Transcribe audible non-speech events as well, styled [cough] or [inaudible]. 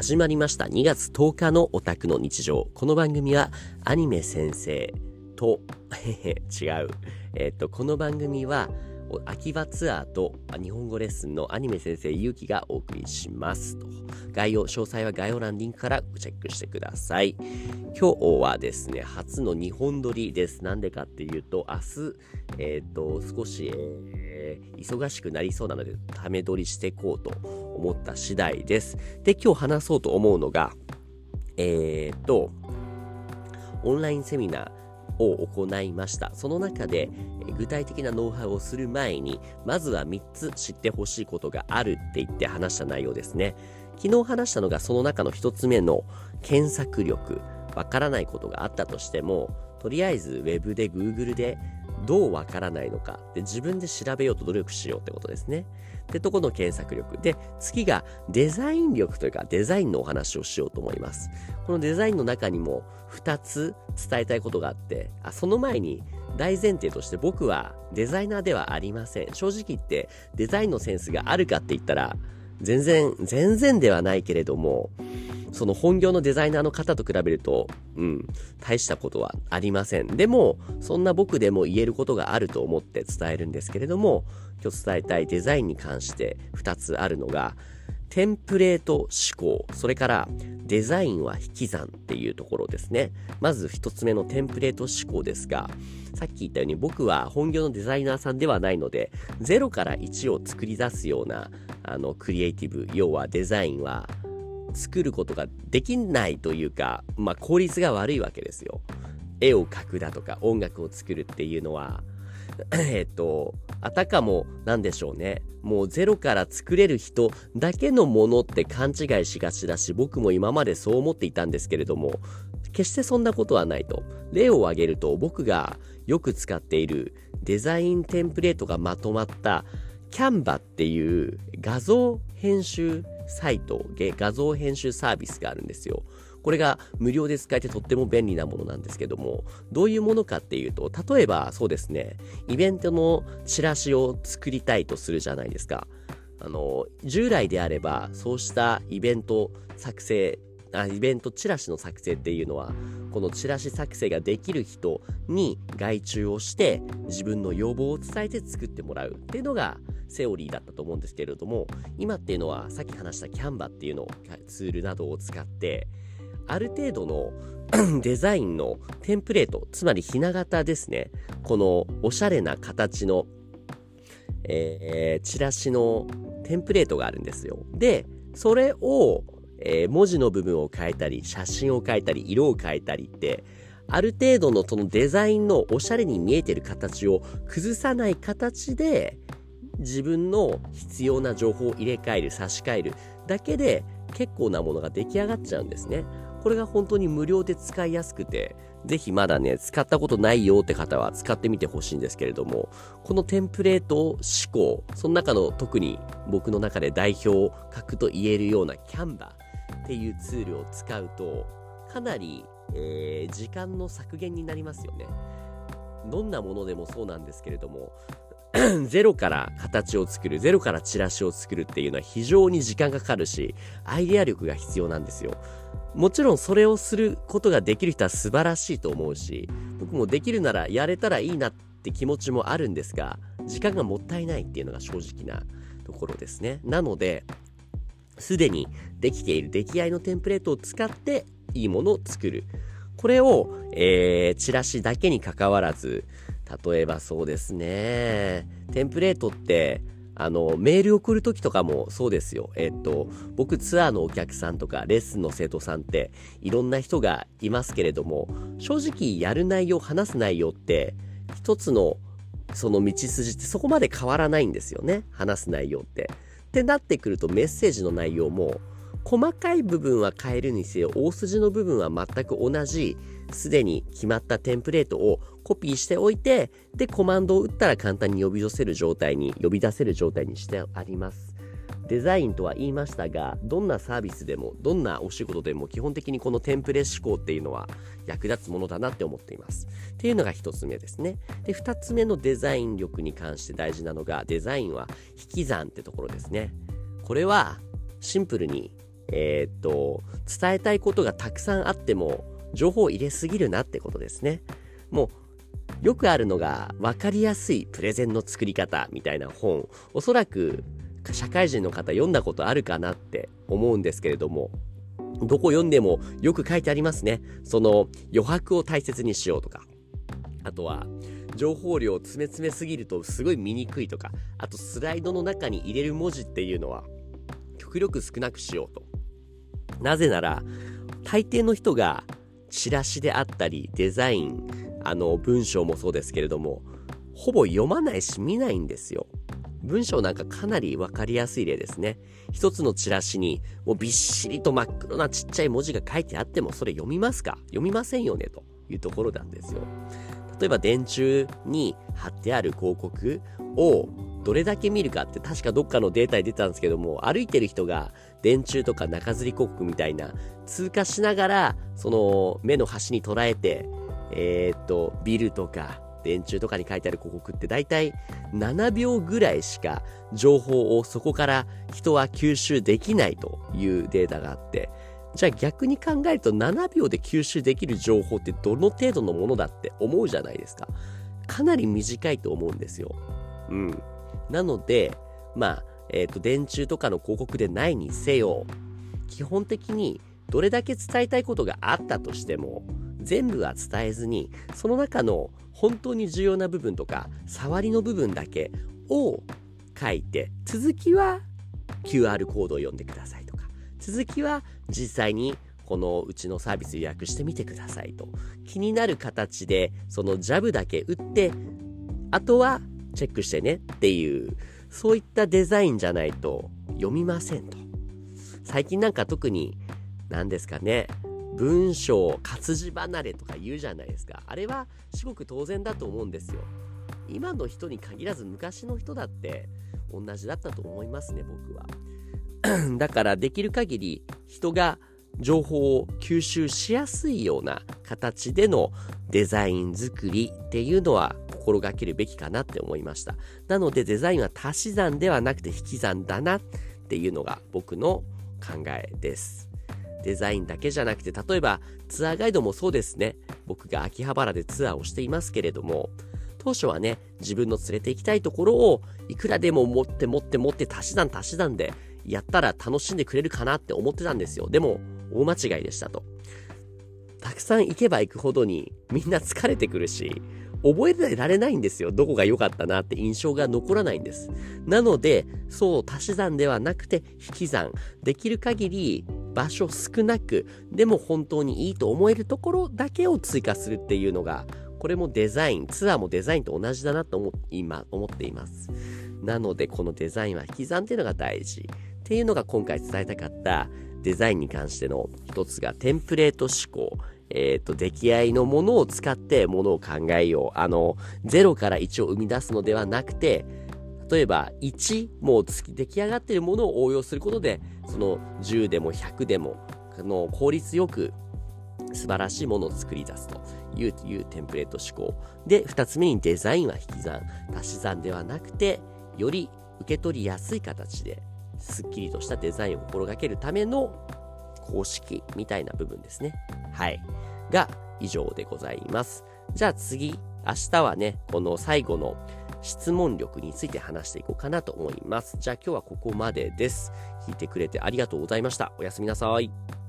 始まりました2月10日のオタクの日常。この番組はアニメ先生と、違う。えっ、と、この番組は秋葉ツアーと日本語レッスンのアニメ先生ゆうきがお送りしますと。概要、詳細は概要欄リンクからチェックしてください。今日はですね、初の日本撮りです。なんでかっていうと、明日、えっ、ー、と、少し、えー、忙しくなりそうなので、ため撮りしていこうと思った次第です。で、今日話そうと思うのが、えっ、と、オンラインセミナー、を行いました。その中で具体的なノウハウをする前に、まずは3つ知ってほしいことがあるって言って話した内容ですね。昨日話したのがその中の1つ目の検索力。わからないことがあったとしても、とりあえず Web で Google でどうわからないのかで自分で調べようと努力しようってことですね。ってとこの検索力。で、次がデザイン力というかデザインのお話をしようと思います。このデザインの中にも2つ伝えたいことがあって、あその前に大前提として僕はデザイナーではありません。正直言ってデザインのセンスがあるかって言ったら全然、全然ではないけれども、その本業のデザイナーの方と比べると、うん、大したことはありません。でも、そんな僕でも言えることがあると思って伝えるんですけれども、今日伝えたいデザインに関して2つあるのが、テンプレート思考、それからデザインは引き算っていうところですね。まず1つ目のテンプレート思考ですが、さっき言ったように僕は本業のデザイナーさんではないので、0から1を作り出すような、あの、クリエイティブ、要はデザインは作ることができないというか、まあ、効率が悪いわけですよ。絵を描くだとか音楽を作るっていうのは、[clears throat] えっと、あたかもなんでしょうね。もうゼロから作れる人だけのものって勘違いしがちだし、僕も今までそう思っていたんですけれども、決してそんなことはないと。例を挙げると、僕がよく使っているデザインテンプレートがまとまったキャンバっていう画像編集サイト、画像編集サービスがあるんですよ。これが無料で使えてとっても便利なものなんですけども、どういうものかっていうと、例えばそうですね、イベントのチラシを作りたいとするじゃないですか。あの、従来であれば、そうしたイベント作成、あイベントチラシの作成っていうのは、このチラシ作成ができる人に外注をして、自分の要望を伝えて作ってもらうっていうのが、セオリーだったと思うんですけれども、今っていうのはさっき話したキャンバっていうのをツールなどを使って、ある程度の [clears throat] デザインのテンプレート、つまりひな形ですね。このおしゃれな形の、えー、チラシのテンプレートがあるんですよ。で、それを、えー、文字の部分を変えたり、写真を変えたり、色を変えたりって、ある程度のそのデザインのおしゃれに見えてる形を崩さない形で、自分の必要な情報を入れ替える、差し替えるだけで結構なものが出来上がっちゃうんですね。これが本当に無料で使いやすくて、ぜひまだね、使ったことないよって方は使ってみてほしいんですけれども、このテンプレート思考、その中の特に僕の中で代表格と言えるようなキャンバっていうツールを使うと、かなり、えー、時間の削減になりますよね。どんなものでもそうなんですけれども、[clears throat] ゼロから形を作る、ゼロからチラシを作るっていうのは非常に時間がかかるし、アイデア力が必要なんですよ。もちろんそれをすることができる人は素晴らしいと思うし、僕もできるならやれたらいいなって気持ちもあるんですが、時間がもったいないっていうのが正直なところですね。なので、すでにできている出来合いのテンプレートを使っていいものを作る。これを、えー、チラシだけにかかわらず、例えばそうですね。テンプレートって、あの、メール送るときとかもそうですよ。えっと、僕ツアーのお客さんとかレッスンの生徒さんっていろんな人がいますけれども、正直やる内容、話す内容って一つのその道筋ってそこまで変わらないんですよね。話す内容って。ってなってくるとメッセージの内容も細かい部分は変えるにせよ、大筋の部分は全く同じすでに決まったテンプレートをコピーしておいて、で、コマンドを打ったら簡単に呼び寄せる状態に、呼び出せる状態にしてあります。デザインとは言いましたが、どんなサービスでも、どんなお仕事でも、基本的にこのテンプレ思考っていうのは役立つものだなって思っています。っていうのが一つ目ですね。で、二つ目のデザイン力に関して大事なのが、デザインは引き算ってところですね。これは、シンプルにえー、っと、伝えたいことがたくさんあっても、情報を入れすぎるなってことですね。もう、よくあるのが、分かりやすいプレゼンの作り方みたいな本、おそらく社会人の方読んだことあるかなって思うんですけれども、どこ読んでもよく書いてありますね。その余白を大切にしようとか。あとは、情報量を詰め詰めすぎるとすごい見にくいとか、あとスライドの中に入れる文字っていうのは極力少なくしようと。なぜなら、大抵の人がチラシであったり、デザイン、あの、文章もそうですけれども、ほぼ読まないし見ないんですよ。文章なんかかなりわかりやすい例ですね。一つのチラシにもうびっしりと真っ黒なちっちゃい文字が書いてあってもそれ読みますか？読みませんよねというところなんですよ。例えば電柱に貼ってある広告をどれだけ見るかって確かどっかのデータに出たんですけども歩いてる人が電柱とか中吊り広告みたいな通過しながらその目の端に捉えてえー、っとビルとか電柱とかに書いてある広告って大体7秒ぐらいしか情報をそこから人は吸収できないというデータがあって、じゃあ逆に考えると7秒で吸収できる情報ってどの程度のものだって思うじゃないですか。かなり短いと思うんですよ。うん。なので、まあ、えっ、ー、と、電柱とかの広告でないにせよ、基本的にどれだけ伝えたいことがあったとしても、全部は伝えずに、その中の本当に重要な部分とか、触りの部分だけを書いて、続きは QR コードを読んでくださいとか、続きは実際にこのうちのサービス予約してみてくださいと。気になる形で、そのジャブだけ打って、あとはチェックしてねっていう、そういったデザインじゃないと読みませんと。最近なんか特に何ですかね、文章活字離れとか言うじゃないですか。あれは至極当然だと思うんですよ。今の人に限らず昔の人だって同じだったと思いますね僕は。[clears throat] だからできる限り人が情報を吸収しやすいような形でのデザイン作りっていうのは心がけるべきかなって思いました。なのでデザインは足し算ではなくて引き算だなっていうのが僕の考えです。デザインだけじゃなくて、例えばツアーガイドもそうですね。僕が秋葉原でツアーをしていますけれども、当初はね、自分の連れて行きたいところをいくらでも持って持って持って足し算足し算でやったら楽しんでくれるかなって思ってたんですよ。でも、大間違いでしたと。たくさん行けば行くほどにみんな疲れてくるし、覚えてられないんですよ。どこが良かったなって印象が残らないんです。なので、そう、足し算ではなくて引き算。できる限り場所少なく、でも本当にいいと思えるところだけを追加するっていうのが、これもデザイン、ツアーもデザインと同じだなと思今思っています。なので、このデザインは引き算っていうのが大事。っていうのが今回伝えたかったデザインに関しての一つがテンプレート思考。えっ、ー、と、出来合いのものを使ってものを考えよう。あの、0から1を生み出すのではなくて、例えば1、もう出来上がっているものを応用することで、その10でも100でも、の効率よく素晴らしいものを作り出すといういうテンプレート思考。で、2つ目にデザインは引き算、足し算ではなくて、より受け取りやすい形で、すっきりとしたデザインを心がけるための公式みたいな部分ですね。はい。が以上でございます。じゃあ次、明日はね、この最後の質問力について話していこうかなと思います。じゃあ今日はここまでです。聞いてくれてありがとうございました。おやすみなさい。